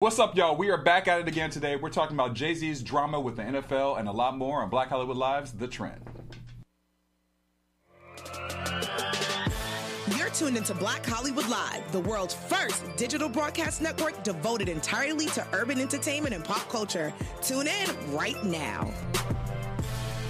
What's up, y'all? We are back at it again today. We're talking about Jay Z's drama with the NFL and a lot more on Black Hollywood Live's The Trend. You're tuned into Black Hollywood Live, the world's first digital broadcast network devoted entirely to urban entertainment and pop culture. Tune in right now.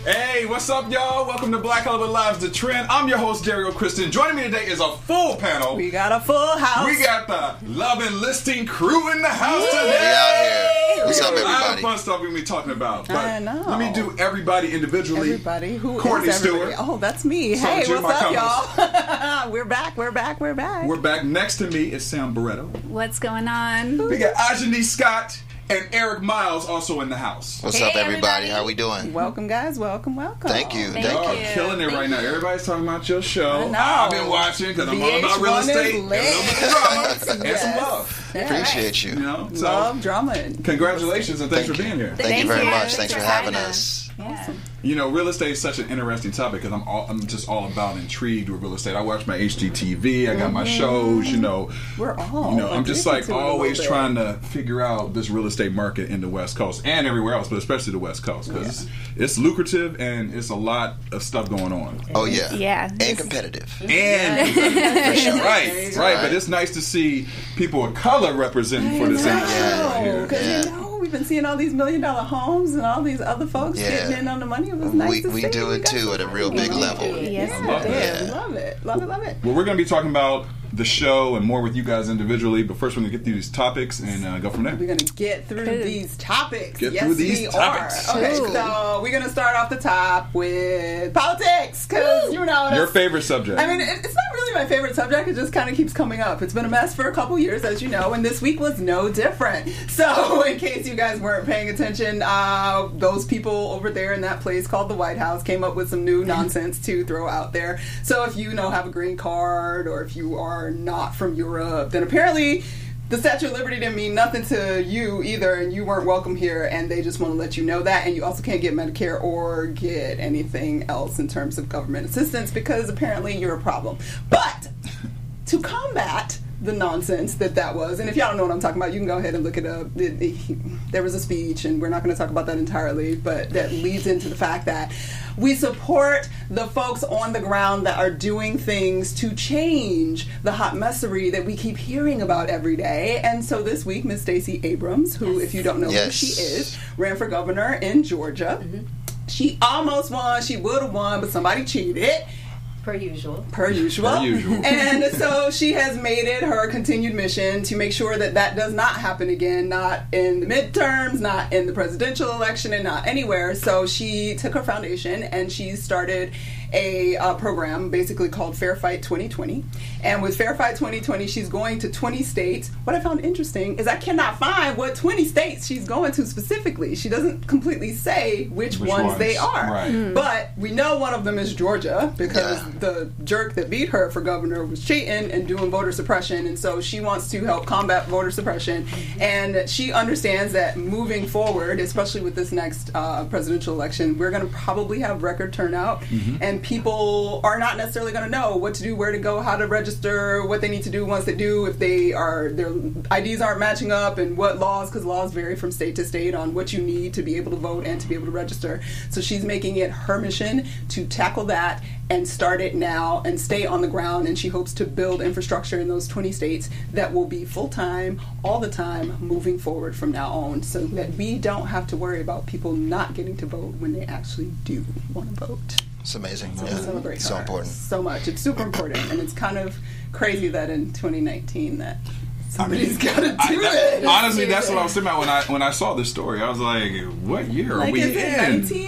Hey, what's up, y'all? Welcome to Black Hollywood Live's The Trend. I'm your host, Dario Kristen. Joining me today is a full panel. We got a full house. We got the Love and Listing crew in the house Yay! today. We out here. What's up, got a lot of everybody? fun stuff we're gonna be talking about. But I know. Let me do everybody individually. Everybody who is Courtney everybody? Stewart. Oh, that's me. So, hey, you're what's my up, y'all? we're back. We're back. We're back. We're back. Next to me is Sam Barretto. What's going on? We got Ajani Scott and Eric Miles also in the house. What's Hey, up, everybody? everybody. How we doing? welcome, guys. Welcome, welcome. Thank you. Thank Thank Y'all you. you. killing it Thank right now. Everybody's talking about your show. I know. I've been watching because I'm all about real estate and a lit. little bit of drama and some love. Yeah. Appreciate you. You know, so Love, drama, congratulations and thanks Thank for being here. Thank, Thank you very you. much. Thanks Thanks for for having having us. awesome. You know, real estate is such an interesting topic because I'm all, I'm just all about intrigued with real estate. I watch my HGTV, I got my mm-hmm. shows. You know, We're all. you know, I'm just like to it a always trying to figure out this real estate market in the West Coast and everywhere else, but especially the West Coast because it's lucrative and it's a lot of stuff going on. Oh yeah. Yeah. And competitive. And For sure. right, right, but it's nice to see people of color representing for this industry right here. Because Yeah. you know we've been seeing all these million dollar homes and all these other folks Yeah. getting in on the money. It was nice We to we see. do it too at a real big level. Yes, Yeah, love yeah, love it, love it, love it. Well, we're going to be talking about the show and more with you guys individually, but first we're going to get through these topics and uh, go from there. We're gonna get through Cool. these topics. Get yes, through these we topics. are. Okay, Cool. so we're gonna start off the top with politics because you know Your favorite subject. I mean, it's not really my favorite subject. It just kind of keeps coming up. It's been a mess for a couple years, as you know, and this week was no different. So, in case you guys weren't paying attention, uh, those people over there in that place called the White House came up with some new nonsense to throw out there. So, if you know have a green card or if you are not from Europe, then apparently. The Statue of Liberty didn't mean nothing to you either, and you weren't welcome here, and they just want to let you know that. And you also can't get Medicare or get anything else in terms of government assistance because apparently you're a problem. But to combat the nonsense that that was, and if y'all don't know what I'm talking about, you can go ahead and look it up. It- it- there was a speech, and we're not going to talk about that entirely, but that leads into the fact that we support the folks on the ground that are doing things to change the hot messery that we keep hearing about every day. And so this week, Miss Stacey Abrams, who, if you don't know who she is, ran for governor in Georgia. Mm-hmm. She almost won. She would have won, but somebody cheated Per usual. per usual. Per usual. and so she has made it her continued mission to make sure that that does not happen again, not in the midterms, not in the presidential election, and not anywhere. So she took her foundation and she started a uh, program basically called Fair Fight 2020. And with Fair Fight 2020, she's going to 20 states. What I found interesting is I cannot find what 20 states she's going to specifically. She doesn't completely say which, Which ones, ones, they are. right. But we know one of them is Georgia because Yeah. the jerk that beat her for governor was cheating and doing voter suppression, and so she wants to help combat voter suppression. And she understands that moving forward, especially with this next uh, presidential election, we're going to probably have record turnout, and people are not necessarily going to know what to do, where to go, how to register, what they need to do once they do, if they are their IDs aren't matching up, and what laws, because laws vary from state to state on what you need to be able to vote and to be able to register. So she's making it her mission to tackle that and start it now and stay on the ground. And she hopes to build infrastructure in those 20 states that will be full time, all the time, moving forward from now on, so that we don't have to worry about people not getting to vote when they actually do want to vote. It's amazing. So Yeah. celebrate So important. so much. It's super important, and it's kind of crazy that in 2019 that somebody's got to do I- it. honestly, that's what I was thinking about when I when I saw this story. I was like, "What year are Like, we is in?"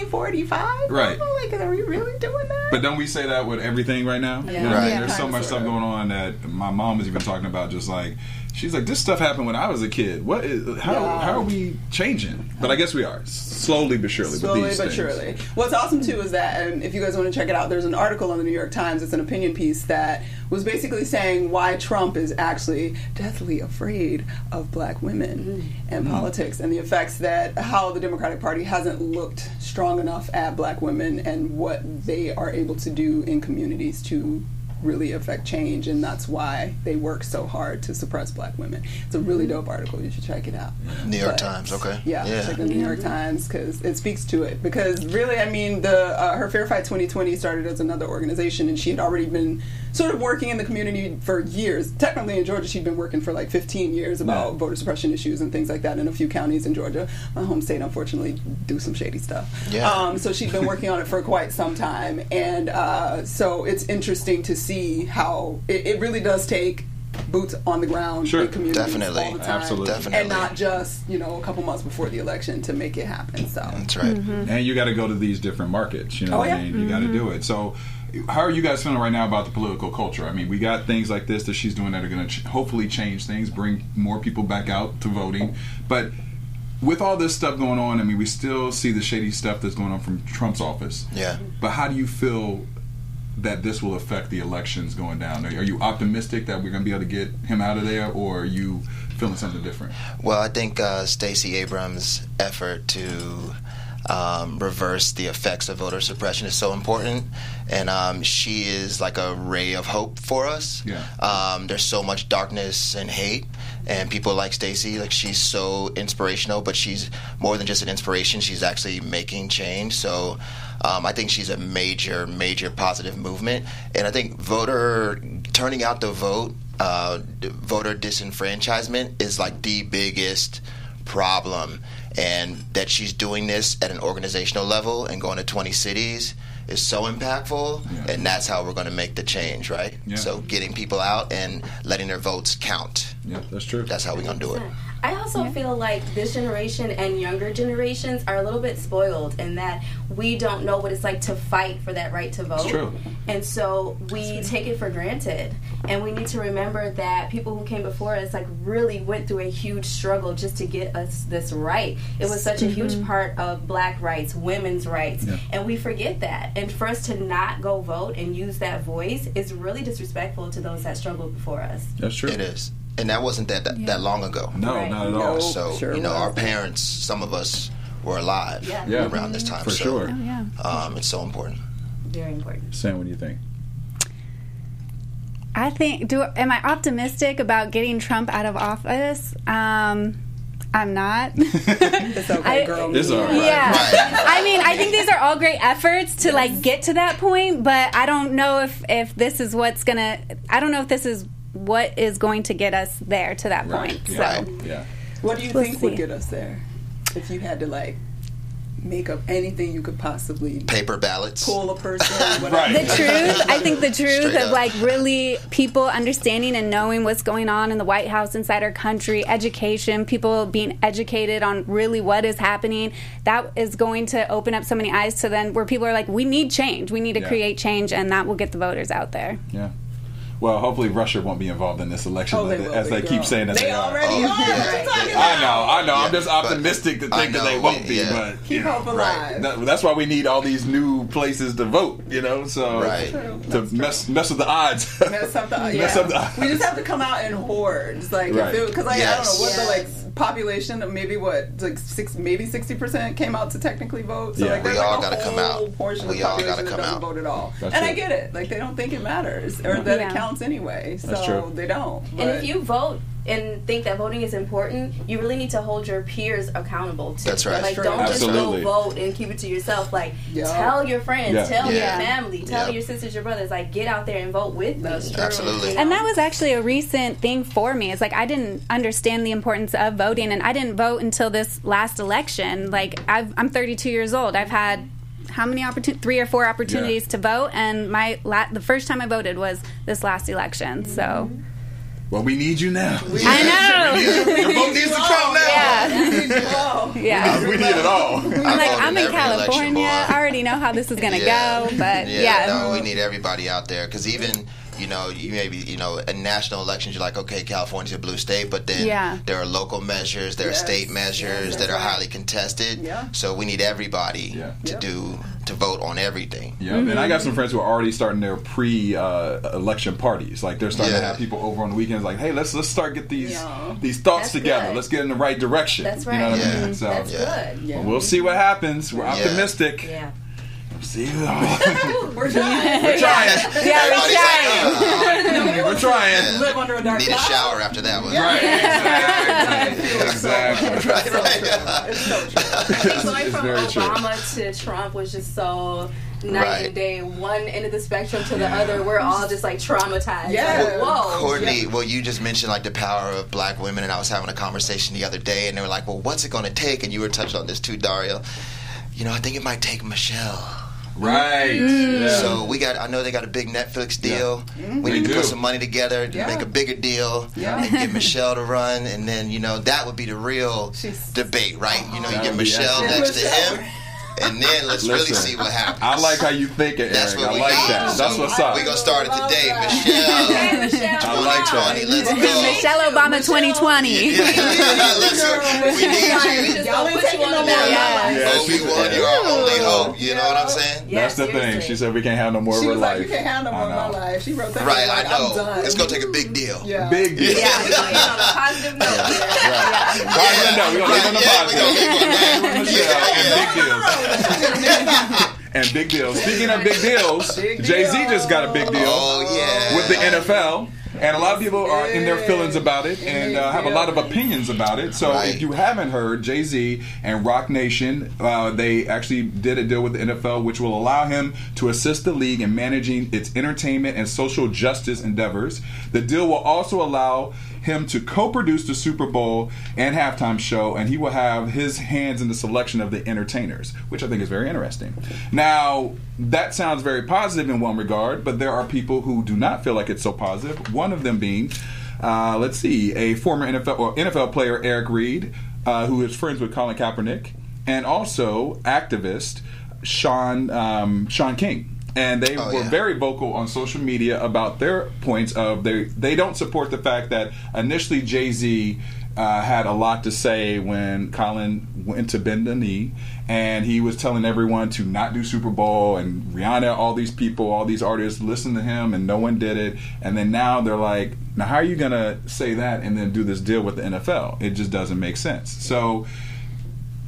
1945? Right. Like, are we really doing that? But don't we say that with everything right now? You know I Right. mean? There's so much stuff going on that my mom was even talking about. Just like she's like, this stuff happened when I was a kid. What? Is, how? Yeah. How are we changing? But I guess we are slowly but surely. Slowly but, these but things. surely. What's awesome too is that um, if you guys want to check it out, there's an article on the New York Times. It's an opinion piece that was basically saying why Trump is actually deathly afraid of black women mm-hmm. and politics and the effects that how the Democratic Party hasn't looked strong enough at black women and what they are able to do in communities to really affect change, and that's why they work so hard to suppress black women. It's a really mm-hmm. dope article. You should check it out. New York But- Times, okay. Yeah, Yeah. check the New York mm-hmm. Times because it speaks to it. Because really, I mean, the uh, her Fair Fight 2020 started as another organization, and she had already been sort of working in the community for years. Technically, in Georgia, she'd been working for like 15 years about Yeah. voter suppression issues and things like that in a few counties in Georgia. My home state, unfortunately, do some shady stuff. Yeah. Um, so she'd been working on it for quite some time, and uh, so it's interesting to see how it, it really does take boots on the ground Sure. in communities Definitely. all the time, Absolutely. Definitely. and not just you know a couple months before the election to make it happen. So That's right. and you got to go to these different markets. You know Oh, what yeah. I mean? You got to do it. So, how are you guys feeling right now about the political culture? I mean, we got things like this that she's doing that are going to ch- hopefully change things, bring more people back out to voting. But with all this stuff going on, I mean, we still see the shady stuff that's going on from Trump's office. Yeah. But how do you feel that this will affect the elections going down? Are you optimistic that we're going to be able to get him out of there, or are you feeling something different? Well, I think uh, Stacey Abrams' effort to um, reverse the effects of voter suppression is so important, and um, she is like a ray of hope for us. Yeah. Um, there's so much darkness and hate, and people like Stacey, like she's so inspirational, but she's more than just an inspiration. She's actually making change. So. Um, I think she's a major, major positive movement, and I think voter turning out to vote, uh, voter disenfranchisement is like the biggest problem, and that she's doing this at an organizational level and going to 20 cities is so impactful, Yeah. and that's how we're going to make the change, right? Yeah. So getting people out and letting their votes count. Yeah, that's true. That's how we're going to do it. I also feel like this generation and younger generations are a little bit spoiled in that we don't know what it's like to fight for that right to vote. true. And so we take it for granted. And we need to remember that people who came before us like really went through a huge struggle just to get us this right. It was such a mm-hmm. huge part of black rights, women's rights, Yeah. and we forget that. And for us to not go vote and use that voice is really disrespectful to those that struggled before us. That's true. It is. And that wasn't that that, that long ago. No, Right. not at No. all. So, Sure you know, our wasn't. parents, some of us were alive Yeah. Yeah. around this time. For so, sure. Oh, yeah. Um, it's so important. Very important. Sam, what do you think? I think. Do am I optimistic about getting Trump out of office? Um, I'm not. it's okay, I- girl. It's all right. Yeah. Right. I mean, I think these are all great efforts to like get to that point, but I don't know if if this is what's gonna. I don't know if this is what is going to get us there to that Right. point. So. Yeah. Right. Yeah. What do you We'll think would get us there? If you had to like make up anything you could possibly Paper ballots. pull a person right. the truth i think the truth Straight of up. like really people understanding and knowing what's going on in the white house inside our country education people being educated on really what is happening that is going to open up so many eyes to then where people are like we need change we need to Yeah. create change and that will get the voters out there Yeah. Well, hopefully Russia won't be involved in this election Oh, they as, will as be, they girl. keep saying that they, They are. already Oh, are. yeah. What you talking Yeah. about? I know, I know. I'm just optimistic to I think that they won't we- be, yeah. but Keep know, hope alive. that, that's why we need all these new places to vote. You know, so Right. To mess mess with the odds. Mess up the, yeah. Mess up the we just have to come out in hordes, like Right. because like, I don't know what the like population of maybe what like six maybe sixty percent came out to technically vote. So Yeah. like We all like gotta come out. portion We of the all gotta come doesn't out. vote at all. That's and I get it, like they don't think it matters or that Yeah. it counts anyway. So That's true. they don't. And if you vote and think that voting is important, you really need to hold your peers accountable too. That's right. Like, That's don't true. just go vote and keep it to yourself. Like, Yeah. tell your friends, Yeah. tell Yeah. your family, tell Yeah. your sisters, your brothers. Like, get out there and vote with That's me. true. Absolutely. You know? And that was actually a recent thing for me. It's like I didn't understand the importance of voting, and I didn't vote until this last election. Like I've, I'm 32 years old. I've had how many opportunities? Three or four opportunities Yeah. to vote, and my la- the first time I voted was this last election. So mm-hmm. Well, we need you now. I know. Your vote needs to count now. Yeah, yeah. Uh, we need it all. I'm like I'm in California. I already know how this is gonna Yeah. go, but yeah. no, we need everybody out there because even you know you maybe you know in national elections you're like okay California's a blue state, but then Yeah. there are local measures, there are state measures Yes, that are right. highly contested. Yeah. So we need everybody Yeah. to Yep. do to vote on everything. Yeah, and I got some friends who are already starting their pre-election uh, parties. Like they're starting to have people over on the weekends. Like, hey, let's let's start get these Yeah. these thoughts That's together. good. Let's get in the right direction. That's You know right. what I Yeah. mean? So That's Yeah. good. Yeah. we'll see what happens. We're Yeah. optimistic. Yeah. See, We're trying. we're trying. Yeah, we're Everybody's like, trying. uh, We're trying. Live under a dark need a shower after that one. Right. Exactly. exactly. Right, right. It's so true. I think going It's from very true. Obama to Trump was just so night Right. and day. One end of the spectrum to the other, we're all just like traumatized. Yeah. Like, whoa. Courtney, well, you just mentioned like the power of black women, and I was having a conversation the other day, and they were like, "Well, what's it going to take?" And you were touching on this too, Dario. You know, I think it might take Michelle. Right. Mm. Yeah. So we got. I know they got a big Netflix deal. Mm-hmm. We They need to do. put some money together to Yeah. make a bigger deal Yeah. and get Michelle to run, and then you know that would be the real She's- debate, right? You know, you oh, get Michelle next to him, and then let's really see what happens. I like how you think it, That's Eric. what I we like that. So That's what's up. We gonna start it today, Love that. Michelle. Michelle, I like that. 2020, let's go. Michelle Obama 2020. Let's. We need you. Y'all don't ain't put taking you on no the more map. of my Yeah. life. Oh, we won. You're our only hope. You know what I'm saying? Yeah, That's the thing. She said we can't have no more of her was life. like, you can't have no more of I my life. She wrote that. Right, I know. It's gonna take a big deal. Yeah. Big deal. Yeah, we're gonna end on a positive note. Right. Positive note. We're gonna leave on the Yeah, we gonna positive. leave on that. Michelle and big deals. and big deals. Speaking of big deals, Big Jay Z just got a big deal Oh yeah. with the NFL. And a lot of people are in their feelings about it and uh, have a lot of opinions about it. So Right. if you haven't heard, Jay Z and Roc Nation, uh, they actually did a deal with the NFL, which will allow him to assist the league in managing its entertainment and social justice endeavors. The deal will also allow him to co-produce the Super Bowl and halftime show, and he will have his hands in the selection of the entertainers, which I think is very interesting. Now, that sounds very positive in one regard, but there are people who do not feel like it's so positive. One of them being, uh, let's see, a former NFL or NFL player Eric Reid, uh, who is friends with Colin Kaepernick, and also activist Shaun um, Shaun King. And they Oh, were yeah. very vocal on social media about their points of they they don't support the fact that initially Jay Z uh, had a lot to say when Colin went to bend the knee, and he was telling everyone to not do Super Bowl and Rihanna, all these people, all these artists listen to him, and no one did it. And then now they're like, now how are you gonna say that and then do this deal with the NFL? It just doesn't make sense. So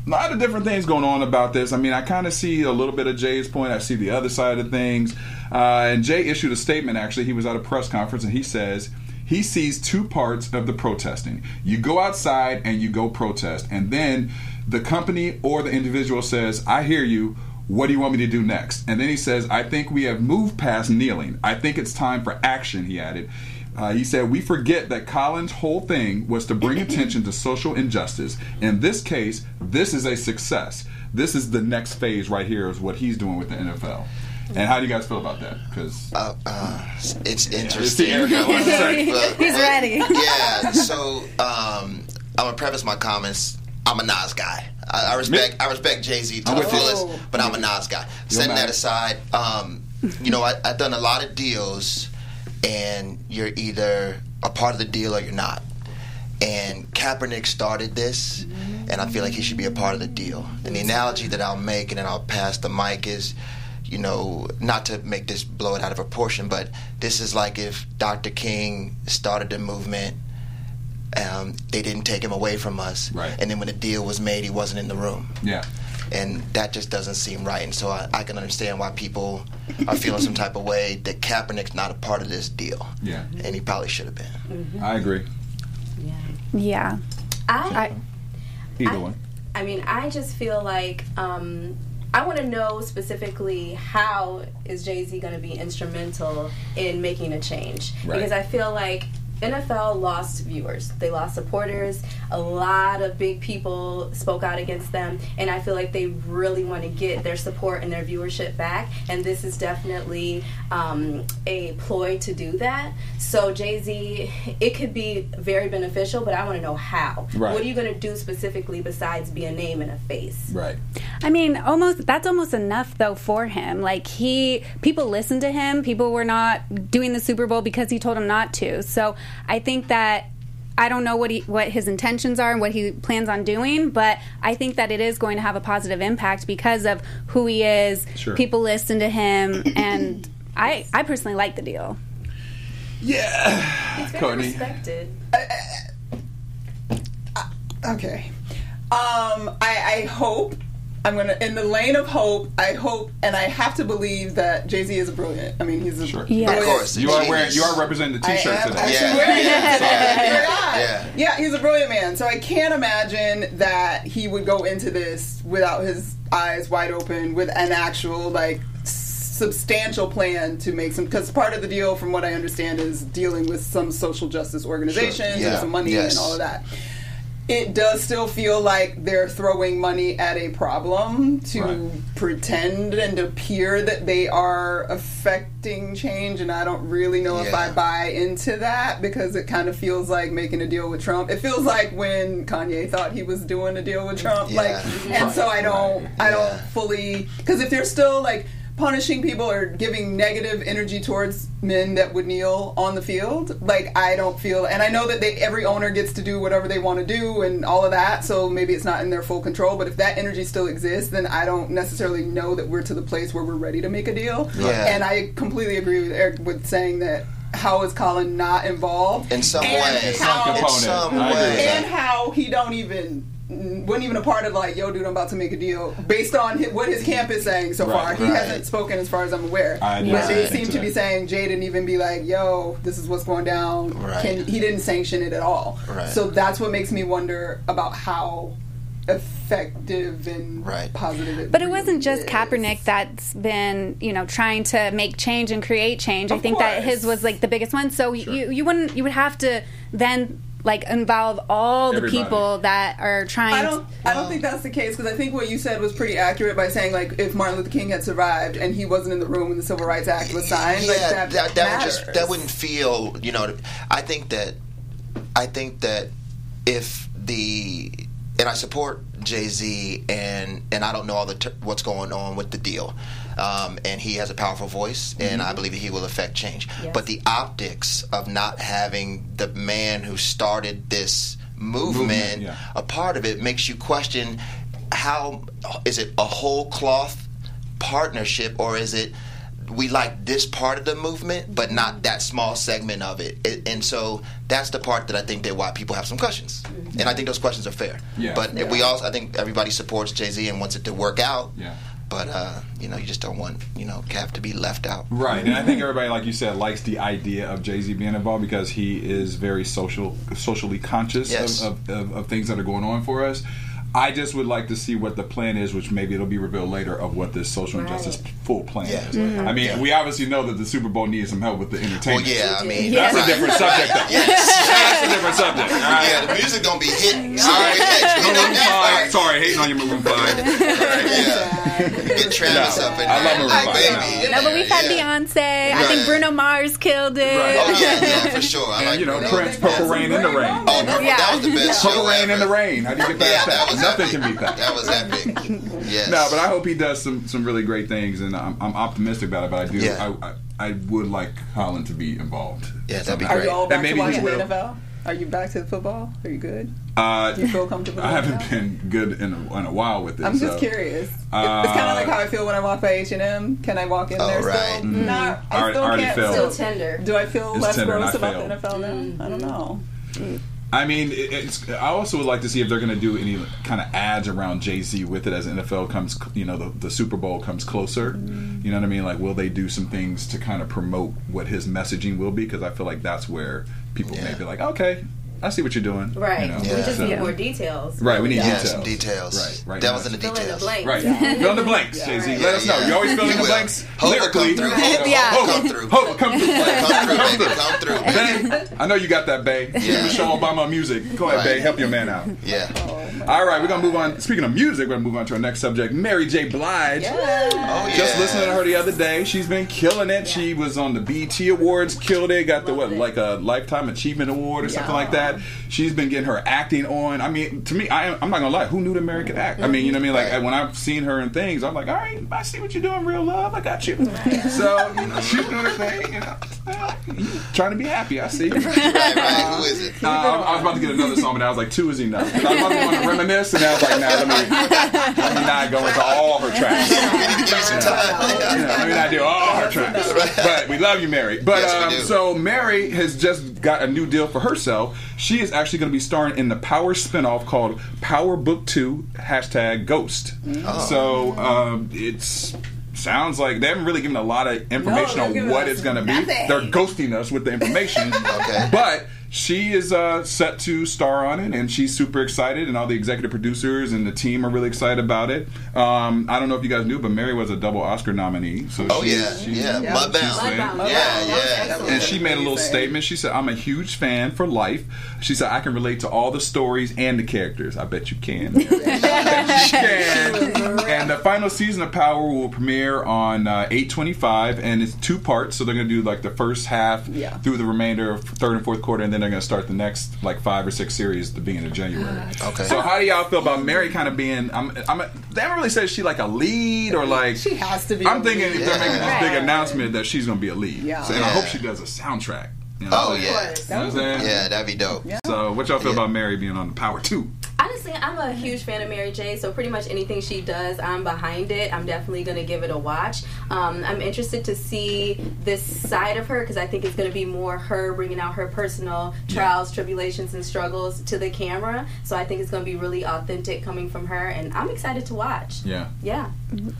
a lot of different things going on about this. I mean, I kind of see a little bit of Jay's point. I see the other side of things. Uh, and Jay issued a statement. Actually, he was at a press conference, and he says he sees two parts of the protesting. You go outside and you go protest, and then the company or the individual says, "I hear you." What do you want me to do next? And then he says, I think we have moved past kneeling. I think it's time for action, he added. Uh, he said, We forget that Colin's whole thing was to bring attention to social injustice. In this case, this is a success. This is the next phase right here, is what he's doing with the NFL. And how do you guys feel about that? Because Uh, uh, it's interesting. Eric got one to say. But- He's but- ready. Yeah. So um, I'm gonna preface my comments. I'm a Nas guy. I, I respect I respect Jay Z to I'm the fullest, but I'm a Nas guy. Setting Nas. that aside, um, you know I, I've done a lot of deals, and you're either a part of the deal or you're not. And Kaepernick started this, and I feel like he should be a part of the deal. And the analogy that I'll make, and then I'll pass the mic, is, you know, not to make this blow it out of proportion, but this is like if Dr. King started the movement, um, they didn't take him away from us, Right. and then when the deal was made, he wasn't in the room yeah. And that just doesn't seem right. And so I, I can understand why people are feeling some type of way that Kaepernick's not a part of this deal, Yeah. and he probably should have been. I agree. Yeah. Yeah. I, Either I- one. I mean, I just feel like um, I want to know specifically how is Jay Z going to be instrumental in making a change Right. because I feel like NFL lost viewers, they lost supporters. A lot of big people spoke out against them, and I feel like they really want to get their support and their viewership back. And this is definitely um, a ploy to do that. So Jay Z, it could be very beneficial, but I want to know how. Right. What are you going to do specifically besides be a name and a face? Right. I mean, almost that's almost enough though for him. Like he people listened to him. People were not doing the Super Bowl because he told them not to. So I think that I don't know what he what his intentions are and what he plans on doing, but I think that it is going to have a positive impact because of who he is. Sure. People listen to him and I I personally like the deal. Yeah. He's very Courtney. respected. Uh, uh, uh, okay. Um, I, I hope I'm gonna in the lane of hope. I hope and I have to believe that Jay Z is brilliant. I mean, he's a Sure. Yeah. Of course. You are wearing. You are representing the T-shirt am today. actually Yeah. wearing it. Yeah. Yeah. yeah, he's a brilliant man. So I can't imagine that he would go into this without his eyes wide open with an actual like substantial plan to make some because part of the deal from what i understand is dealing with some social justice organizations Yeah. and some money Yes. and all of that it does still feel like they're throwing money at a problem to Right. pretend and appear that they are affecting change and i don't really know if i buy into that because it kind of feels like making a deal with trump it feels like when kanye thought he was doing a deal with trump Yeah. like and so i don't i don't Yeah. fully because if they're still like punishing people or giving negative energy towards men that would kneel on the field like i don't feel and i know that they every owner gets to do whatever they want to do and all of that so maybe it's not in their full control but if that energy still exists then i don't necessarily know that we're to the place where we're ready to make a deal Yeah. and i completely agree with eric with saying that how is colin not involved In some And way. In some how- In some I agree with way. and how he don't even wasn't even a part of like yo dude i'm about to make a deal based on hi- what his camp is saying so Right, far he hasn't spoken as far as i'm aware I didn't but they seem to to be saying jay didn't even be like yo this is what's going down Right. Can, he didn't sanction it at all Right. so that's what makes me wonder about how effective and Right. positive it But it really wasn't just is. Kaepernick that's been, you know, trying to make change and create change. I Of think that his was like the biggest one. So you you wouldn't you would have to then like involve all the Everybody. people that are trying. I don't. I don't think that's the case because I think what you said was pretty accurate by saying like if Martin Luther King had survived and he wasn't in the room when the Civil Rights Act was signed, like that, that, that would just matters. that wouldn't feel. You know, I think that I think that if the and I support Jay Z and and I don't know all the t- what's going on with the deal. Um, and he has a powerful voice, and I believe he will affect change. But the optics of not having the man who started this movement, Movement, yeah. a part of it makes you question how is it a whole cloth partnership or is it we like this part of the movement but not that small segment of it, it and so that's the part that I think that why people have some questions and I think those questions are fair Yeah. but we also I think everybody supports Jay-Z and wants it to work out Yeah. but uh, you know you just don't want you know Cap to be left out Right, and I think everybody, like you said, likes the idea of Jay Z being involved because he is very social, socially conscious Yes. of, of, of, of things that are going on for us. I just would like to see what the plan is, which maybe it'll be revealed later of what this social injustice full plan Yeah. is. Mm-hmm. I mean, Yeah. we obviously know that the Super Bowl needs some help with the entertainment. well entertainment. yeah I mean that's a different subject. Though. yes. That's a different subject. All right. yeah the music gonna be hitting sorry Maroon Five. Sorry, hating on your Maroon Five. yeah get Travis No, up in I there love Maroon like, five, baby, No, but we've had yeah. Beyonce. I think Bruno Mars killed it. Right. Oh yeah, yeah, for sure. I And like you know, Bruno. Prince, Purple Rain in the Rain. Oh, Purple, that was the best Purple Rain in the. Rain. How do you get Yeah, past that that? was Nothing epic. can beat that. That was epic. Yes. No, but I hope he does some, some really great things, and I'm, I'm optimistic about it. But I do, Yeah. I, I, I would like Colin to be involved. Yeah, that'd be great. Are you all And back to maybe he watching the. NFL? Are you back to the football? Are you good? Uh, Do you feel comfortable? I with haven't that? been good in a, in a while with this. I'm so. just curious. Uh, it's kind of like how I feel when I walk by H and M. Can I walk in Oh, there right. still? Not. I Already- still already can't. failed. Still Still, tender. do I feel It's less tender, gross about failed. the NFL now? I don't know. I mean, it's. I also would like to see if they're going to do any kind of ads around Jay Z with it as NFL comes. You know, the, the Super Bowl comes closer. Mm. You know what I mean? Like, will they do some things to kind of promote what his messaging will be? Because I feel like that's where people may be like, okay, I see what you're doing. Right. You know? We just So- need more details. Right, we need Yeah, details. some details. Right, right. That now was in the Fill in the details. blanks. Right. Fill in the blanks, Jay Z. right. Let us know. Yeah, You always fill in the blanks Hope lyrically. come through. Hope, Yeah. Hope will come through. Hope, come through. Come through, Come through. Come through, baby. Bey, I know you got that, Bey. Yeah. Michelle Obama music. Go ahead, Right. Bey. Help your man out. Yeah. All right, we're gonna move on. Speaking of music, we're gonna move on to our next subject. Mary J. Blige. Oh yeah. Just listening to her the other day. She's been killing it. She was on the BT Awards, killed it. Got the what, like a lifetime achievement award or something like that. She's been getting her acting on. I mean, to me, I am, I'm not gonna lie. Who knew the American act? I mean, you know what I mean? Like Right. when I've seen her in things, I'm like, all right, I see what you're doing, real love. I got you. So you know, she's doing her thing. You know. Trying to be happy, I see. Right, right. Who is it? Uh, I was about to get another song, but I was like, two is enough. I was about to want to reminisce, and I was like, nah, let me, let me not go into all her tracks. we need to give some time. Yeah, let me not do all her tracks. But we love you, Mary. But Yes, we um, do. so Mary has just got a new deal for herself. She is actually going to be starring in the Power spinoff called Power Book Two hashtag Ghost. Oh. So um, it's. Sounds like they haven't really given a lot of information they're on what it's going to be. nothing. They're ghosting us with the information. Okay. But she is uh, set to star on it, and she's super excited, and all the executive producers and the team are really excited about it. Um, I don't know if you guys knew, but Mary was a double Oscar nominee. So Oh she's- yeah, she's- yeah. Yeah. Mudbound. She's Mudbound. Yeah, That yeah. was and she made a little statement. She said, "I'm a huge fan for life." She said, "I can relate to all the stories and the characters. I bet you can." Bet you can. And the final season of Power will premiere on uh, 8:25, and it's two parts. So they're going to do like the first half Yeah. through the remainder of third and fourth quarter, and then they're going to start the next like five or six series at the beginning of January. Ah, okay. So how do y'all feel about Mary kind of being? I'm, I'm, they haven't really said she like a lead or like She has to be I'm a thinking lead. if they're making this big announcement that she's going to be a lead. Yeah. So, and I hope she does a soundtrack. You know Oh what I'm yeah. You know what I'm saying? Yeah, that'd be dope. Yeah. So what y'all feel Yeah. about Mary being on the Power Two? Honestly, I'm a huge fan of Mary J. So pretty much anything she does, I'm behind it. I'm definitely going to give it a watch. Um, I'm interested to see this side of her because I think it's going to be more her bringing out her personal trials, tribulations, and struggles to the camera. So I think it's going to be really authentic coming from her, and I'm excited to watch. Yeah. Yeah.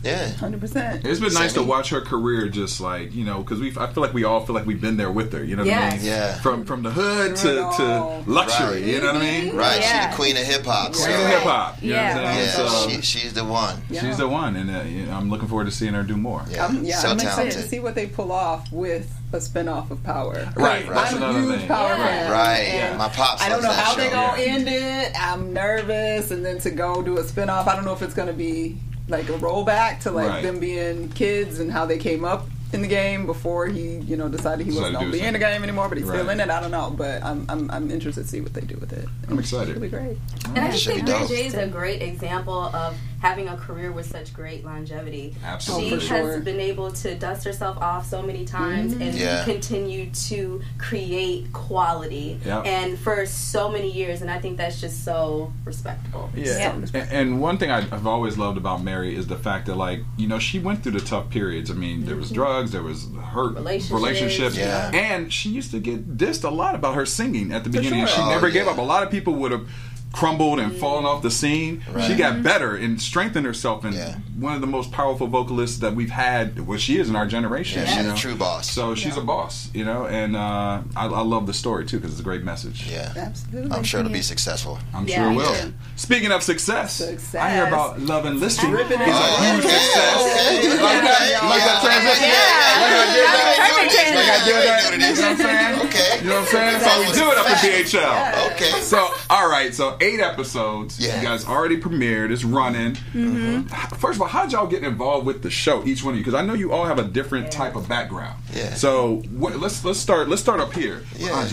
Yeah. Hundred percent. It's been nice to watch her career, just like you know, because we. I feel like we all feel like we've been there with her. You know what I mean? Yeah. From from the hood to, to luxury. Right. You know what I mean? Right. Yeah. She's the queen of hip hop. So. Queen of hip hop. Yeah. know what I'm saying? Yeah, So she, she's the one. Yeah. she's the one, and uh, you know, I'm looking forward to seeing her do more. Yeah, I'm, yeah, so I'm excited to see what they pull off with a spinoff of Power. Right, right. I'm that's a huge thing. Power Yeah. fan. Right. And My pops I don't know how they're gonna end it. I'm nervous, and then to go do a spinoff. I don't know if it's gonna be like a rollback to like Right. them being kids and how they came up in the game before he, you know, decided he Decided wasn't gonna be in the game anymore, but he's still in it. I don't know, but I'm I'm, I'm interested to see what they do with it. I'm excited. It'll be great. And I just Should think be Mary dope. J is a great example of having a career with such great longevity. Absolutely. She Oh, for sure. has been able to dust herself off so many times and Yeah. continue to create quality Yep. and for so many years and I think that's just so respectable. Yeah. And, and one thing I- I've always loved about Mary is the fact that, like, you know, she went through the tough periods. I mean, there was mm-hmm. drugs, there was hurt Relationships. relationships, Yeah. and she used to get dissed a lot about her singing at the beginning. and sure. She Oh, never gave up. A lot of people would have crumbled and fallen off the scene. She got better and strengthened herself, and Yeah. one of the most powerful vocalists that we've had. Well, she is in our generation. Yeah, she's you a true boss. So she's a boss, you know, and uh, I, I love the story too because it's a great message. Yeah. Absolutely. I'm sure it'll be successful. I'm Yeah, sure it will. too. Speaking of success, Success. I hear about Love and Listing. It's a huge success. You like that? You like that transition? Yeah. Like I did that? Like that? transition. You know what I'm saying? Okay. You know what I'm saying? That's how we do it up at BHL. Okay. So, all right. So, eight episodes. Yeah. You guys already premiered. It's running. Mm-hmm. First of all, how'd y'all get involved with the show? Each one of you, because I know you all have a different type of background. Yeah. So, what, let's let's start. Let's start up here. Yeah.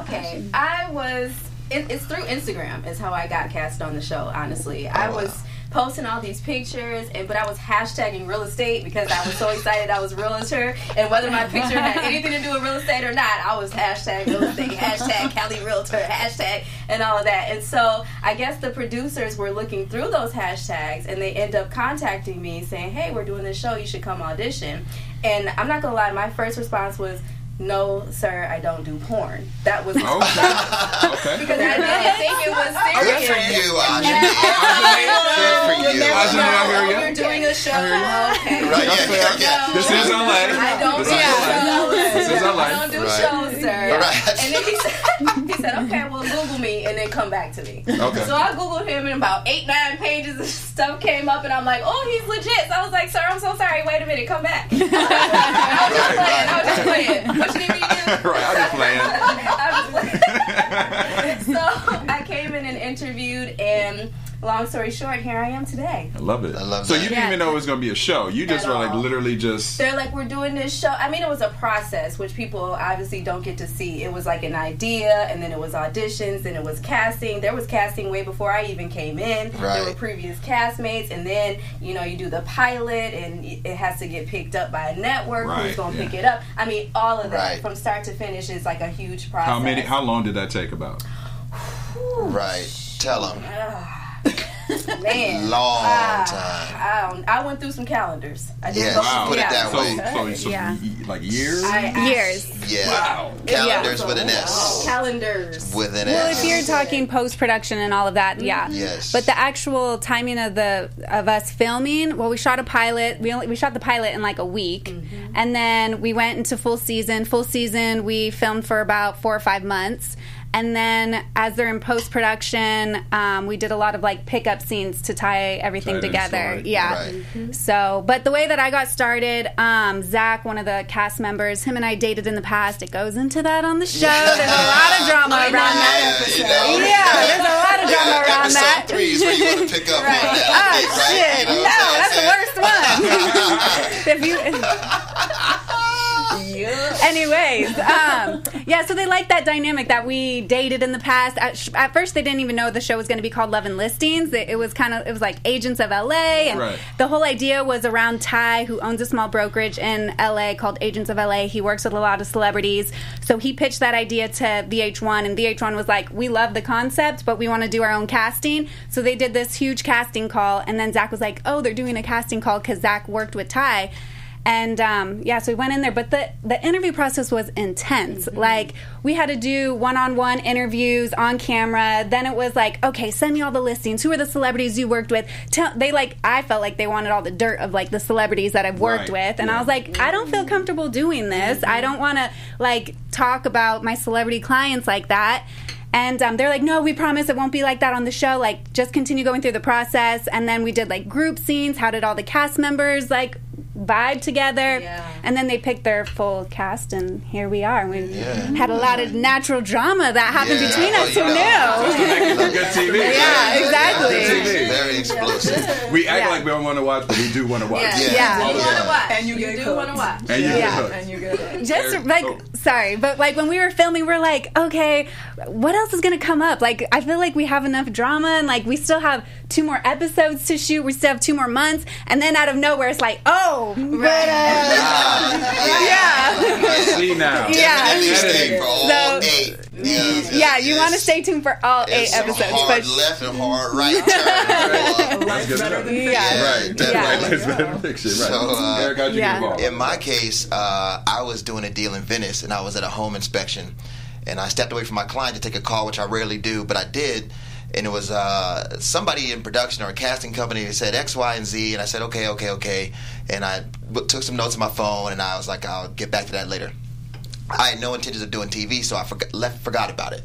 Okay, I was. It, it's through Instagram is how I got cast on the show. Honestly, I oh, wow. Posting all these pictures, and but I was hashtagging real estate because I was so excited I was a realtor, and whether my picture had anything to do with real estate or not, I was hashtag real estate, hashtag Cali realtor, hashtag, and all of that. And so I guess the producers were looking through those hashtags, and they end up contacting me saying, "Hey, we're doing this show. You should come audition." And I'm not gonna lie, my first response was. No, sir, I don't do porn. That was Okay. okay. because I didn't think it was Good serious. for you, Ajani. Good for you. Ajani, I hear you. you're doing a show. Okay. Right, That's yeah, yeah, yeah. This is LA. I don't This do is LA. shows. This is LA. I don't do Right. shows, sir. Right. And then he said, he said, okay, well, Google me and then come back to me. Okay. So I Googled him and about eight, nine pages of stuff came up and I'm like, oh, he's legit. So I was like, sir, I'm so sorry. Wait a minute. Come back. I was just playing. I was just playing. What you need me to do? right, I'm just playing. I was playing. so I came in and interviewed, and long story short, here I am today. I love it. I love it. so that. you didn't Yeah. even know it was going to be a show. You just At were like all. literally just. They're like, we're doing this show. I mean, it was a process, which people obviously don't get to see. It was like an idea, and then it was auditions, then it was casting. There was casting way before I even came in. Right. There were previous castmates, and then you know you do the pilot, and it has to get picked up by a network. Right, Who's gonna yeah. pick it up? I mean, all of that Right. from start to finish is like a huge process. How many? How long did that take about? Right. Tell them. Man, Long Ah, time. I, I went through some calendars. I did Yes, Wow. put it that So, way. so, so Yeah. like years. I, I, Years. Yeah. Wow. Calendars Yeah. with an S. Calendars. With an Well, S. if you're talking post production and all of that, yeah. Yes. But the actual timing of the of us filming, well, we shot a pilot. We only we shot the pilot in like a week, and then we went into full season. Full season, we filmed for about four or five months. And then, as they're in post production, um, we did a lot of like pickup scenes to tie everything Tie together. story. Yeah. Right. So, but the way that I got started, um, Zach, one of the cast members, him and I dated in the past. It goes into that on the show. There's a lot of drama around that. Yeah, you know. Yeah, there's a lot of drama Yeah, around that. three is where you want to pick up on that. Oh right? shit! You know no, that's the worst one. if you. Anyways, um, yeah, so they like that dynamic that we dated in the past. At, sh- at first, they didn't even know the show was going to be called Love and Listings. It, it was kind of it was like Agents of LA, and Right. the whole idea was around Ty, who owns a small brokerage in LA called Agents of LA. He works with a lot of celebrities, so he pitched that idea to VH1, and VH1 was like, "We love the concept, but we want to do our own casting." So they did this huge casting call, and then Zach was like, "Oh, they're doing a casting call because Zach worked with Ty." And um, yeah, so we went in there, but the the interview process was intense. Like we had to do one on one interviews on camera. Then it was like, okay, send me all the listings. Who are the celebrities you worked with? Tell they like I felt like they wanted all the dirt of like the celebrities that I've worked Right, with, and yeah. I was like, I don't feel comfortable doing this. I don't want to like talk about my celebrity clients like that. And um, they're like, no, we promise it won't be like that on the show. Like, just continue going through the process. And then we did like group scenes. How did all the cast members like vibe together? Yeah. And then they picked their full cast, and here we are. We Yeah. had a lot of mm-hmm. natural drama that happened Yeah, between us. Oh, who know. knew? Good TV. Yeah, exactly. Good TV. Very explosive. We act Yeah. like we don't want to watch, but we do want to watch. Yeah. Yeah. Yeah. You want to watch. And you get do want to watch. And you Yeah. get hooked. And you get it. just Very- like oh. sorry but like when we were filming we're like okay what else is gonna come up like i feel like we have enough drama and like we still have two more episodes to shoot we still have two more months and then out of nowhere it's like oh but, uh, yeah See now. Yeah. And you stay for all So- eight. Yeah you want to stay tuned for all eight It's episodes hard but left and hard right turn. That's good enough. yeah Right. That's Yeah. right. That's better than fiction. Right. So, uh, Eric, you Yeah. In my case, uh, I was doing a deal in Venice, and I was at a home inspection, and I stepped away from my client to take a call, which I rarely do, but I did. And it was uh, somebody in production or a casting company that said X, Y, and Z, and I said okay, okay, okay, and I took some notes on my phone, and I was like, I'll get back to that later. I had no intentions of doing TV, so I left, forgot about it.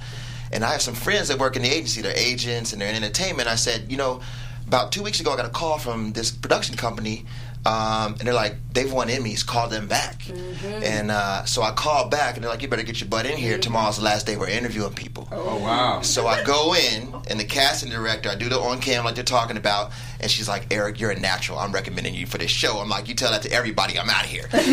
And I have some friends that work in the agency. They're agents and they're in entertainment. I said, you know, about two weeks ago, I got a call from this production company, um, and they're like, they've won Emmys. Call them back. And uh, so I called back, and they're like, you better get your butt in here. Tomorrow's the last day we're interviewing people. oh wow. So I go in, and the casting director, I do the on cam like they're talking about, and she's like, Eric, you're a natural. I'm recommending you for this show. I'm like, you tell that to everybody. I'm out of here. and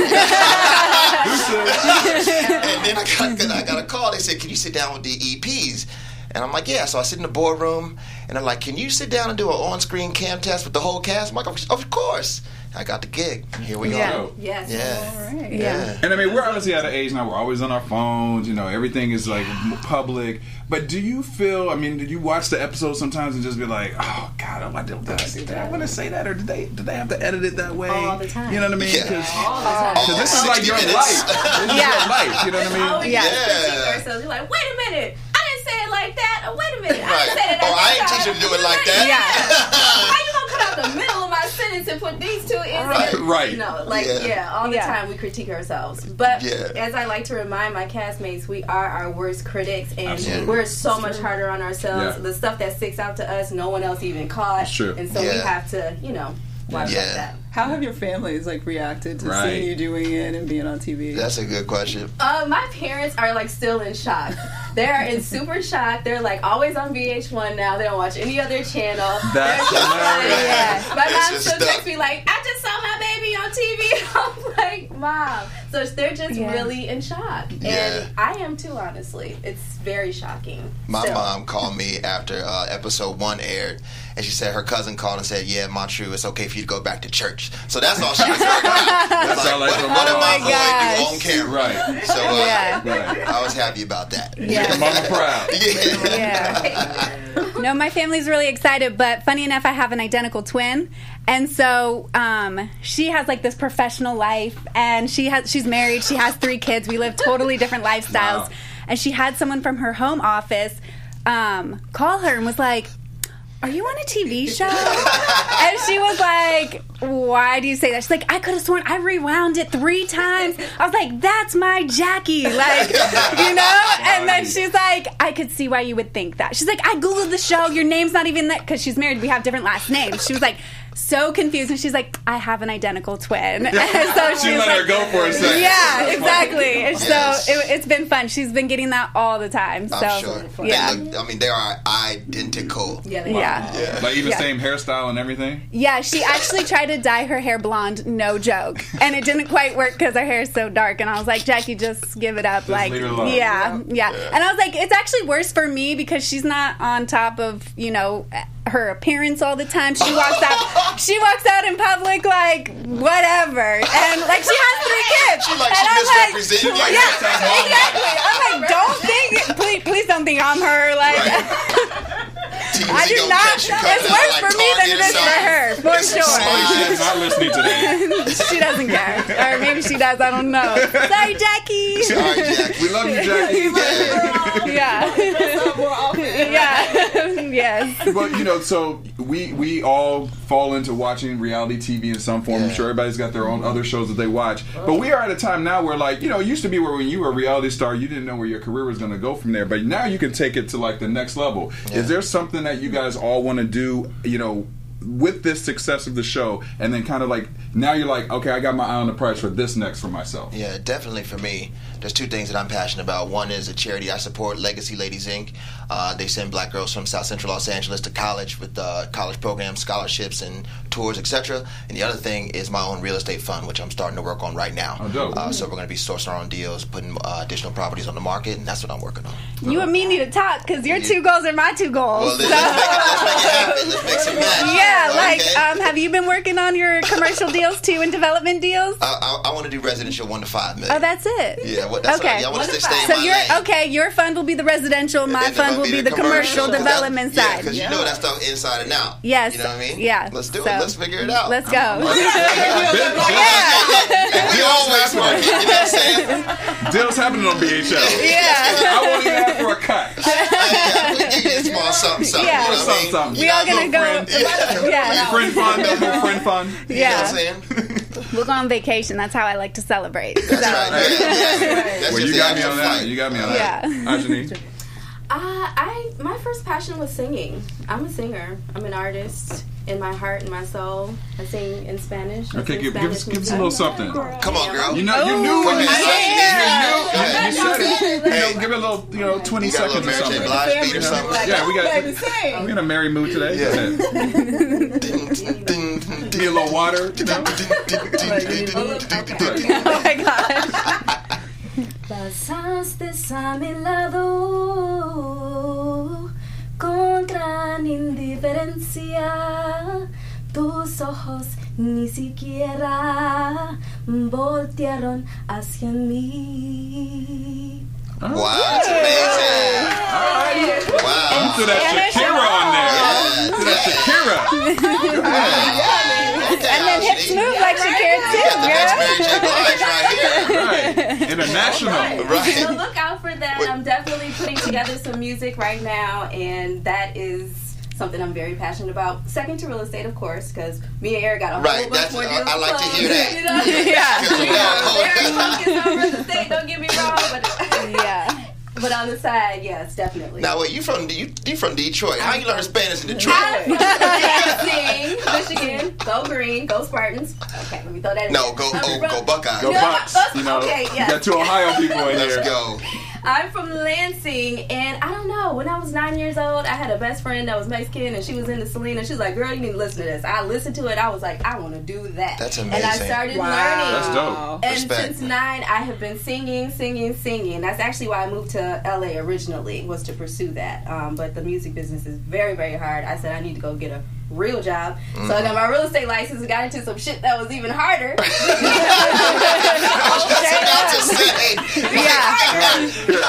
then I got, I got a call. They said, can you sit down with the EPs? And I'm like, yeah. So I sit in the boardroom, and I'm like, can you sit down and do an on-screen cam test with the whole cast? I'm like, of, of course. I got the gig. Here we Yeah. go. Yes. Yeah. yeah And I mean, we're obviously at an age now. We're always on our phones. You know, everything is like public. But do you feel? I mean, did you watch the episode sometimes and just be like, "Oh God, oh, why did, did I say that? I want to say that, or did they did they have to edit it that way?" All the time. You know what I mean? Yeah. 'Cause- All the time. All this is like your minutes. life. This is Yeah. your life. You know what I mean? Always Yeah. critique Yeah. ourselves. You're like, wait a minute. I didn't say it like that. Or wait a minute. I Right. didn't say it Oh, like I ain't that. teach you to do it like that. yeah How you gonna cut out the middle of my sentence and put these two in? Right. there? Right. No, like Yeah. yeah, all the Yeah. time we critique ourselves. But Yeah. as I like to remind my castmates, we are our worst critics, and Absolutely. we're so much harder on ourselves. Yeah. The stuff that sticks out to us, no one else even caught. It's true. And so we have to, you know, watch Yeah. like that. How have your families like reacted to Right. seeing you doing it and being on TV? That's a good question. Uh, my parents are like still in shock They're in super shock. They're like always on VH1 now. They don't watch any other channel. That's They're just like- Yeah. My It's mom still stuck. texts me like, I just saw my baby on TV. I'm like, Mom. So they're just Yeah. really in shock. Yeah. And I am too, honestly. It's very shocking. My Still. mom called me after uh, episode one aired, and she said her cousin called and said, "Yeah, Montreal, it's okay for you to go back to church." So that's all she was working out. That's sound like what, some what did mom. my Oh boy my do on camera? Right. So uh, Yeah. Right. I was happy about that. Yeah. Mama proud. Yeah. Yeah. No, my family's really excited, but funny enough, I have an identical twin. And so um, she has like this professional life and she has she's married, she has three kids. We live totally different lifestyles. Wow. And she had someone from her home office um, call her and was like, are you on a TV show? and she was like, Why do you say that? She's like, I could have sworn I rewound it three times. I was like, That's my Jackie. Like, you know? And then she's like, I could see why you would think that. She's like, I Googled the show. Your name's not even that. Because she's married. We have different last names. She was like, so confused. And she's like, I have an identical twin. And so She she's let like, her go for a second. yeah, exactly. And Yes. So it, it's been fun. She's been getting that all the time. So I'm sure. yeah, They look, I mean, they are identical. Yeah. they- yeah. Yeah. Like even Yeah. same hairstyle and everything. Yeah, she actually tried to dye her hair blonde, no joke. And it didn't quite work because her hair is so dark. And I was like, Jackie, just give it up. like, leave it alone. Yeah, yeah, And I was like, it's actually worse for me because she's not on top of, you know, her appearance all the time. She walks out, she walks out in public like whatever, and like she has three kids. She like and she I'm like, misrepresented you. yeah, exactly. I'm like, don't think, please, please don't think I'm her. Like. TMZ I do not. catch you coming It's worse like for me than Target it or is for her, for With some sure. She's not listening today. she doesn't care, or maybe she does. I don't know. Sorry, Jackie. Sorry, Jack. We love you, Jackie. Yeah, yeah, yes. well, you know, so we we all fall into watching reality TV in some form. I'm sure everybody's got their own other shows that they watch. But we are at a time now where, like, you know, it used to be where when you were a reality star, you didn't know where your career was going to go from there. But now you can take it to like the next level. Yeah. Is there something that you guys all want to do? You know. With this success of the show, and then kind of like now you're like, okay, I got my eye on the prize for this next for myself. Yeah, definitely for me. There's two things that I'm passionate about. One is a charity I support, Legacy Ladies Inc. Uh, they send black girls from South Central Los Angeles to college with uh, college programs, scholarships, and tours, etc. And the other thing is my own real estate fund, which I'm starting to work on right now. Oh. Uh, so we're going to be sourcing our own deals, putting uh, additional properties on the market, and that's what I'm working on. You and me need to talk because your two goals are my two goals. Well, So- let's, make, let's make it happen. Let's make some match. yeah, like, um, have you been working on your commercial deals too and development deals? I, I, I want to do residential one to five million. Oh, that's it. yeah. What, that's Okay. What I, I want to to stay in So my your lane. okay, your fund will be the residential, my And then fund it'll will be the commercial That- development yeah, side. because you know that stuff inside and out. Yes. You know what I mean? Yeah. Let's do So, it. Let's figure it out. Let's go. yeah. we always work it. You know what I'm saying? Deals happening on BHL. Yeah. I won't even ask for a cut. Yeah, we give you a small something, something. Yeah. You know what I mean? Something, something. We all not gonna no go- friend. Yeah. Yeah. Friend fund, that little friend fund. You know what I'm Yeah. saying? We'll go on vacation. That's how I like to celebrate. That's So, right. Yeah, yeah. That's Well, you got me actual on that. You got me on Yeah. that. Ajani? Uh, I my first passion was singing. I'm a singer. I'm an artist in my heart and my soul. I sing in Spanish. I Okay, sing give, give us give us a little something. Come on, girl. You know, you knew when you Oh, said it. You knew. You said it. You know, Hey. give it a little, you know, 20 You seconds or something. Blige beat or something? Yeah, we got. Baby, sing. We're in a merry mood today. Go ahead. Need a little water. You know? oh my gosh. Pasaste a mi lado con gran indiferencia. Tus ojos ni siquiera voltearon hacia mí. Ah. Wow, that's amazing. You Wow. threw that Shakira on there. You threw that Shakira. Okay, And then hips Ashley. move like Shakira You got the next Mary too, girl. Blige right here. Right. So look out for that. I'm definitely putting together some music right now, and that is something I'm very passionate about. Second to real estate, of course, because me and Eric got a Right, whole bunch more I- deals. I like to hear that. You know? Yeah. You know, Very focused on real estate. Don't get me wrong, but Yeah. but on the side, yes, definitely. Now wait, you from you, you from Detroit? How you learn Spanish in Detroit? Sing, Michigan, go green, go Spartans. Okay, let me throw that in. No, go I'm oh, from- go Buckeyes. Go No, Bucks. Bucks, You know, okay, you got two Ohio people in Let's here. go. I'm from Lansing, and I don't know. When I was nine years old, I had a best friend that was Mexican, and she was into Selena. She was like, "Girl, you need to listen to this." I listened to it. I was like, "I want to do that." That's amazing. And I amazing. started Wow. learning. That's dope. And Respect. since nine, I have been singing, singing, singing. That's actually why I moved to LA originally, was to pursue that. Um, but the music business is very, very hard. I said I need to go get a real job. So I got mm-hmm. my real estate license and got into some shit that was even harder. About to say, Yeah.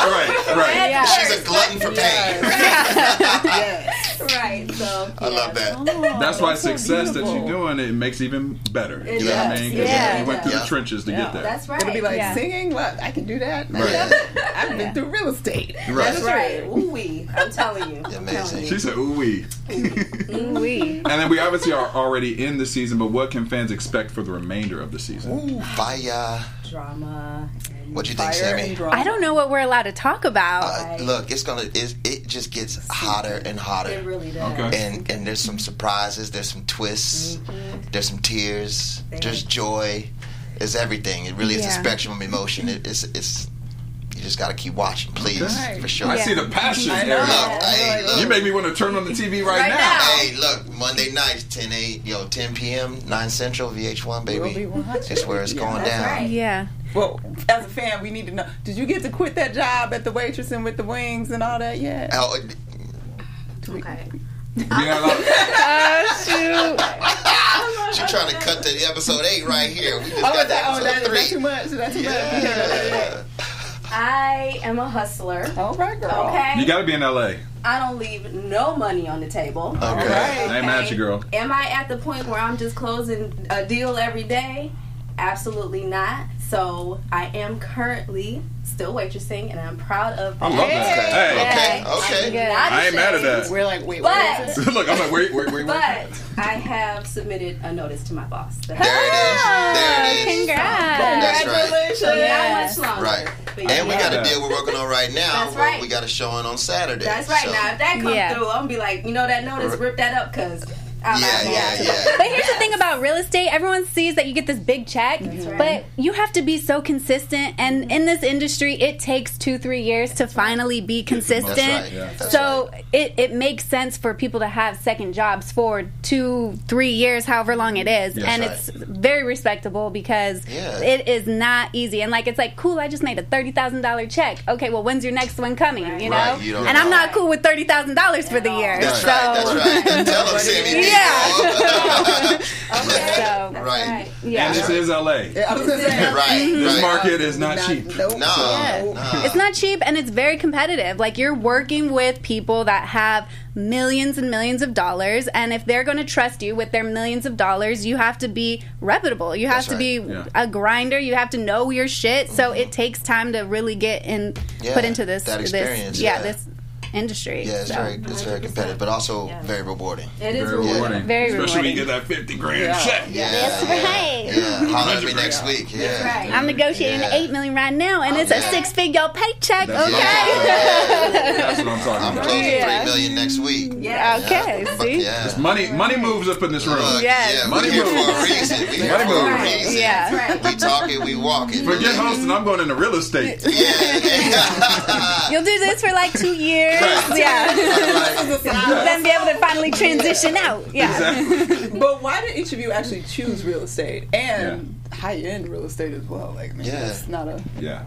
right, right. Yeah. she's a glutton for pain. yes. right. So I love yeah. that. Oh, that's why That's so success that you're doing it makes it even better. It you know what I mean? mean? 'Cause Yeah. You went through Yeah. the trenches to Yeah. get there. That's right. It'll be like Yeah. singing. What I can do that. Right. I've been through real estate. Right. That's right. Ooh wee. I'm telling you. Amazing. she said, "Ooh wee." We. And then we obviously are already in the season, but what can fans expect for the remainder of the season? Ooh, Fire. Drama. What'd you think, Fire and Sammy? drama. I don't know what we're allowed to talk about. Uh, look, it's gonna. It, it just gets hotter and hotter. It really does. Okay. and and there's some surprises, there's some twists, there's some tears, there's joy, It's everything. It really is a spectrum of emotion. It, it's it's you just got to keep watching, please, Okay. for sure. I Yeah. see the passion, I know. Eric. Look, hey, look. You make me want to turn on the TV right, Right now. now. Hey, look, Monday nights, 10 8, yo, 10 p.m., 9 Central, VH1, baby. We'll be. It's where it's Yeah, going down. right. Yeah. Well, as a fan, we need to know. Did you get to quit that job at the waitress and with the wings and all that yet? Oh, uh, Okay. You know, like- Oh shoot. she trying to cut the episode 8 right here. We just Oh, got is to that, oh, episode that, is that 3. too much? Is that too Yeah. much? I am a hustler. All right, girl. Okay. you got to be in LA. I don't leave no money on the table. Okay. Right. I ain't mad at you, girl. Am I at the point where I'm just closing a deal every day? Absolutely not. So I am currently still waitressing, and I'm proud of I that. love that. Okay, Hey. okay, okay. Good. I ain't mad at that. We're like, wait, But- what is it? Look, I'm like, wait, wait, wait, wait. But I have submitted a notice to my boss. There it is. There it is. Congrats. That's right. Congratulations. Yeah. not much longer. Right. But And we got a deal we're working on right now. That's right. We got a showing on Saturday. That's right. So- Now, if that comes Yeah. through, I'm gonna be like, you know that notice, rip that up, cause I'm Yeah, yeah, yeah. But here's the thing about real estate: everyone sees that you get this big check, right. but you have to be so consistent. And in this industry, it takes two, three years to finally be consistent. That's right. Yeah. That's so it, it makes sense for people to have second jobs for two, three years, however long it is, Yes. and That's it's very respectable because Yeah. it is not easy. And like it's like, cool, I just made a thirty thousand dollar check. Okay, well, when's your next one coming? You know, Right, you don't and I'm not cool with thirty thousand dollars for the year. That's so, right. That's right. Tell them, Sammy. Yeah. Okay. So, That's Right. yeah. And this is LA. Yeah, I was gonna say, Right. This right. market is not cheap. Nope. No. Yeah. no. It's not cheap and it's very competitive. Like you're working with people that have millions and millions of dollars and if they're going to trust you with their millions of dollars, you have to be reputable. You have That's to be. Yeah. a grinder, you have to know your shit. So mm-hmm. it takes time to really get in Yeah, put into this that this yeah, yeah. this industry. Yeah, it's So, very, it's very competitive, but also Yeah. very rewarding. It is Very rewarding. rewarding. Very Especially when you get that 50 grand Yeah. check. Yeah, That's yeah, right. Yeah, holler at me next grand. week. Yeah, That's right. I'm negotiating Yeah. 8 million right now and it's a six figure paycheck, That's okay? That's what I'm talking I'm about. closing Yeah. three million next week. Yeah. Okay, Yeah. see? Yeah. Money, money moves up in this room. Look, Yes. yeah, Money we here for a moves. reason. We here Money moves. Yeah. We talk it, we walk it. Forget hosting. I'm going into real estate. Yeah. You'll do this for like 2 years. Right. Yeah. then be able to finally transition out. Yeah. But why did each of you actually choose real estate and high end real estate as well? Like, I mean, Yeah. it's not a. Yeah.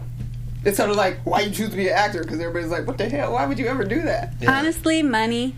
It's sort of like why you choose to be an actor because everybody's like, what the hell? Why would you ever do that? Honestly, money.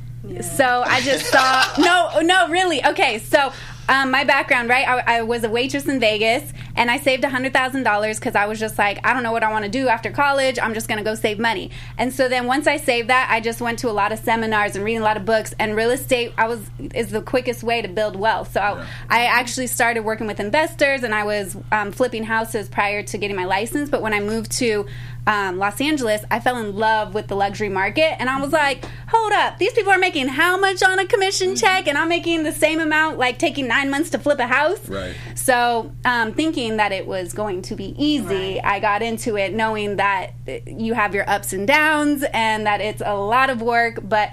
So I just saw no, no, really. Okay, so um, my background, right? I, I was a waitress in Vegas, and I saved hundred thousand dollars because I was just like, I don't know what I want to do after college. I'm just gonna go save money. And so then once I saved that, I just went to a lot of seminars and reading a lot of books. And real estate, I was is the quickest way to build wealth. So I, I actually started working with investors, and I was um, flipping houses prior to getting my license. But when I moved to um, Los Angeles, I fell in love with the luxury market, and I was like, "Hold up, these people are making how much on a commission check, and I'm making the same amount, like taking nine months to flip a house." Right. So, um, thinking that it was going to be easy, I got into it knowing that you have your ups and downs, and that it's a lot of work, but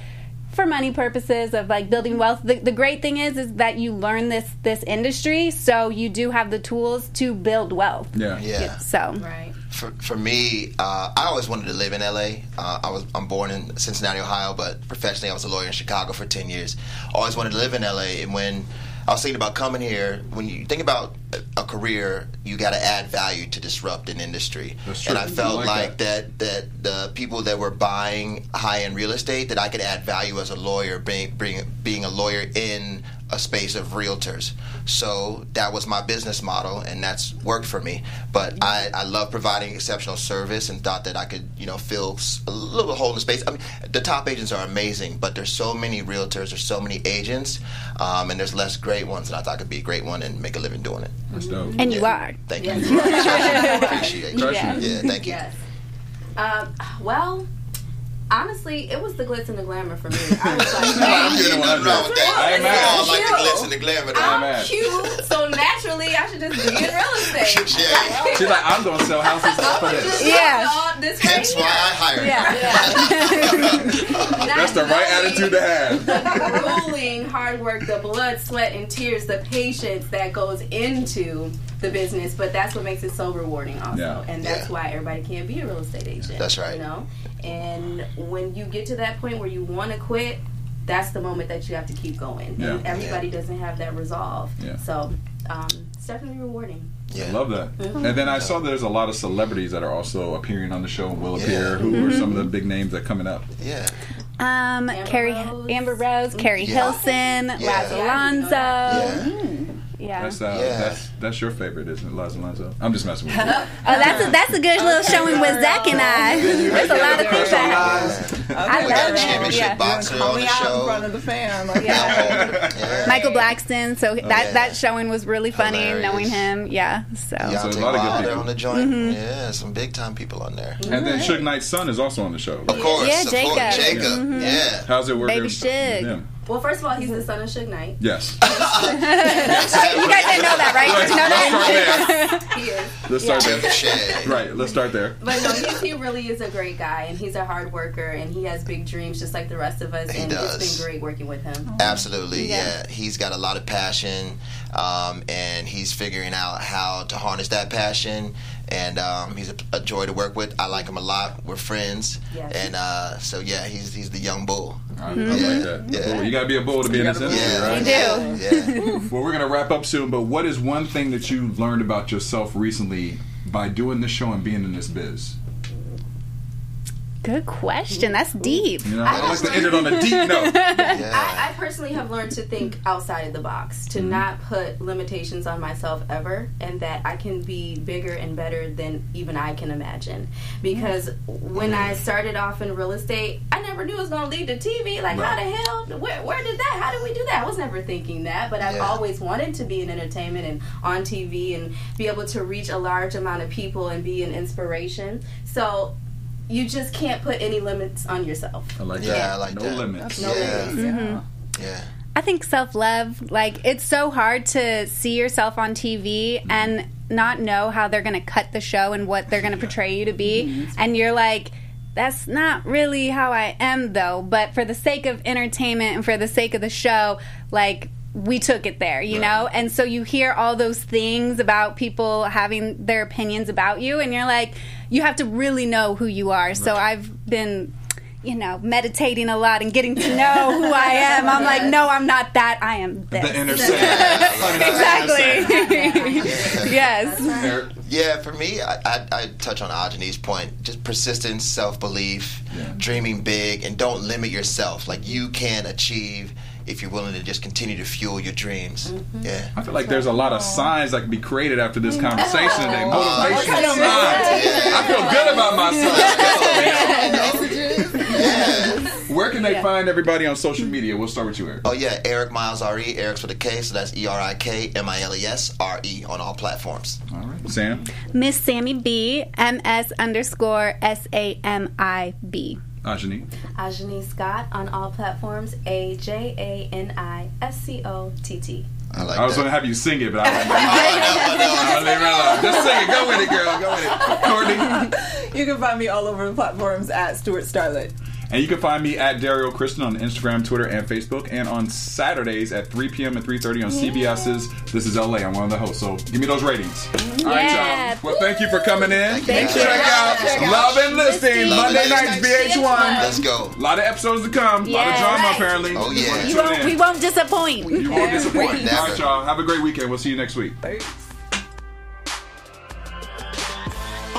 for money purposes of like building wealth the, the great thing is is that you learn this this industry so you do have the tools to build wealth Yeah. Yeah. so Right. For, for me, uh, I always wanted to live in LA. Uh, I was I'm born in Cincinnati, Ohio, but professionally I was a lawyer in Chicago for ten years. Always wanted to live in LA, and when I was thinking about coming here. When you think about a career, you got to add value to disrupt an industry. And I felt I like like that. that the people that were buying high end real estate that I could add value as a lawyer, being being, being a lawyer in a space of realtors. So that was my business model, and that's worked for me. But I, I love providing exceptional service, and thought that I could, you know, fill a little hole in the space. I mean, the top agents are amazing, but there's so many realtors, there's so many agents, um, and there's less great ones, and I thought I could be a great one and make a living doing it. That's dope. And you are. Thank you. Appreciate you. Crushing it. Yeah, thank you. Yes. Um, well, honestly, it was the glitz and the glamour for me. I was like, I'm man, giving nothing wrong with that. I am We all like the Cute. glitz and the glamour. though. I'm mad. cute, so naturally I should just be in real estate. Yeah. She's like, I'm gonna sell houses for this. Yeah. All this Hence why I hired Yeah. That's the right attitude to have. The grueling hard work, the blood, sweat, and tears, the patience that goes into the business, but that's what makes it so rewarding, also, Yeah. and that's Yeah. why everybody can't be a real estate agent. That's right. You know, and when you get to that point where you want to quit, that's the moment that you have to keep going. Yeah. And everybody doesn't have that resolve. Yeah. So um, it's definitely rewarding. Yeah. I love that. And then I saw there's a lot of celebrities that are also appearing on the show and will appear. Yeah. Who are some of the big names that coming up? Yeah. Um, Amber Keri, Rose. Amber Rose, Keri Yeah. Hilson, Laz Alonso. Yeah. Yeah. That's uh, Yeah. that's that's your favorite, isn't it, Liza Alonso? I'm just messing with you. Oh, that's a, that's a good little showing with Zach and I. There's a lot of Crush on feedback. I We love got a championship Yeah. boxer Call on me the out in show. front of the fam. Like, Yeah. Yeah. Michael Blackson. So that yeah. that showing was really funny Hilarious. knowing him. Yeah. So So a Deontay lot of good Wilder people. on the joint. Mm-hmm. Yeah, some big time people on there. And then Suge Knight's son is also on the show. Of course. Yeah, of. Jacob. Mm-hmm. Jacob. Yeah. How's it working? Baby with Suge. Him? Well, first of all, he's the son of Suge Knight. Yes. you guys didn't know that, right? You didn't know? Let's start there. He is. Let's start Jacob there. Shea. Right. Let's start there. But no, he, he really is a great guy, and he's a hard worker, and he has big dreams just like the rest of us. He and does. it's been great working with him. Absolutely, Yeah. yeah. He's got a lot of passion, um, and he's figuring out how to harness that passion. And um, he's a, a joy to work with. I like him a lot. We're friends, Yes. and uh, so yeah, he's he's the young bull. I, I Mm-hmm. like. Yeah. Bull. You gotta be a bull to be in this industry, Yeah, right? You do. Yeah. Well, we're gonna wrap up soon, but what is one thing that you learned about yourself recently by doing this show and being in this biz? Good question. That's deep. You know, I like to end it on a deep note. yeah. I, I personally have learned to think outside of the box, to mm-hmm. not put limitations on myself ever, and that I can be bigger and better than even I can imagine. Because when I started off in real estate, I never knew it was going to lead to TV. Like, how the hell? Where, where did that? How did we do that? I was never thinking that, but I've Yeah. always wanted to be in entertainment and on TV and be able to reach a large amount of people and be an inspiration. So. You just can't put any limits on yourself. I like Yeah, that. I like no that. limits. No Yeah. limits. Yeah. yeah. Mm-hmm. I think self love, like, it's so hard to see yourself on TV mm-hmm. and not know how they're going to cut the show and what they're going to portray you to be. Mm-hmm. And you're like, that's not really how I am, though. But for the sake of entertainment and for the sake of the show, like, we took it there, you know? And so you hear all those things about people having their opinions about you, and you're like, you have to really know who you are. So I've been you know, meditating a lot and getting to know who I am. I'm like, no, I'm not that. I am this. The inner sanctum. exactly. yes. Yeah, for me, I, I, I touch on Ajani's point. Just persistence, self belief, Yeah. dreaming big, and don't limit yourself. Like you can achieve if you're willing to just continue to fuel your dreams. Mm-hmm. Yeah. I feel like there's a lot of signs that can be created after this mm-hmm. conversation today. Oh, Motivation kind signs. Yeah. I feel good about myself. Yeah. Where can they find everybody on social media? We'll start with you, Eric. Oh yeah, Eric Miles R E. Eric's with a K, so that's E R I K M I L E S R E on all platforms. All right. Sam, Miss Sammy B. M S underscore S A M I B. Ajani. Ajani Scott on all platforms. A J A N I S C O T T. I like I was that. going to have you sing it, but I was like, I'll leave it. Just sing it. Go with it, girl. Go with it. Courtney. You can find me all over the platforms at Stuart Starlet. And you can find me at Dario Kristen on Instagram, Twitter, and Facebook, and on Saturdays at 3 p.m. and 3:30 on CBS's This Is LA. I'm one of the hosts, so give me those ratings. All right, y'all. Well, thank you for coming in. Thank you. Check out Check out Love and Listing Listing. Monday nights Listing. VH1. Let's go. A lot of episodes to come. A lot of drama apparently. Oh, yeah. wanna We won't, we won't disappoint. You won't disappoint. Never. All right, y'all. Have a great weekend. We'll see you next week.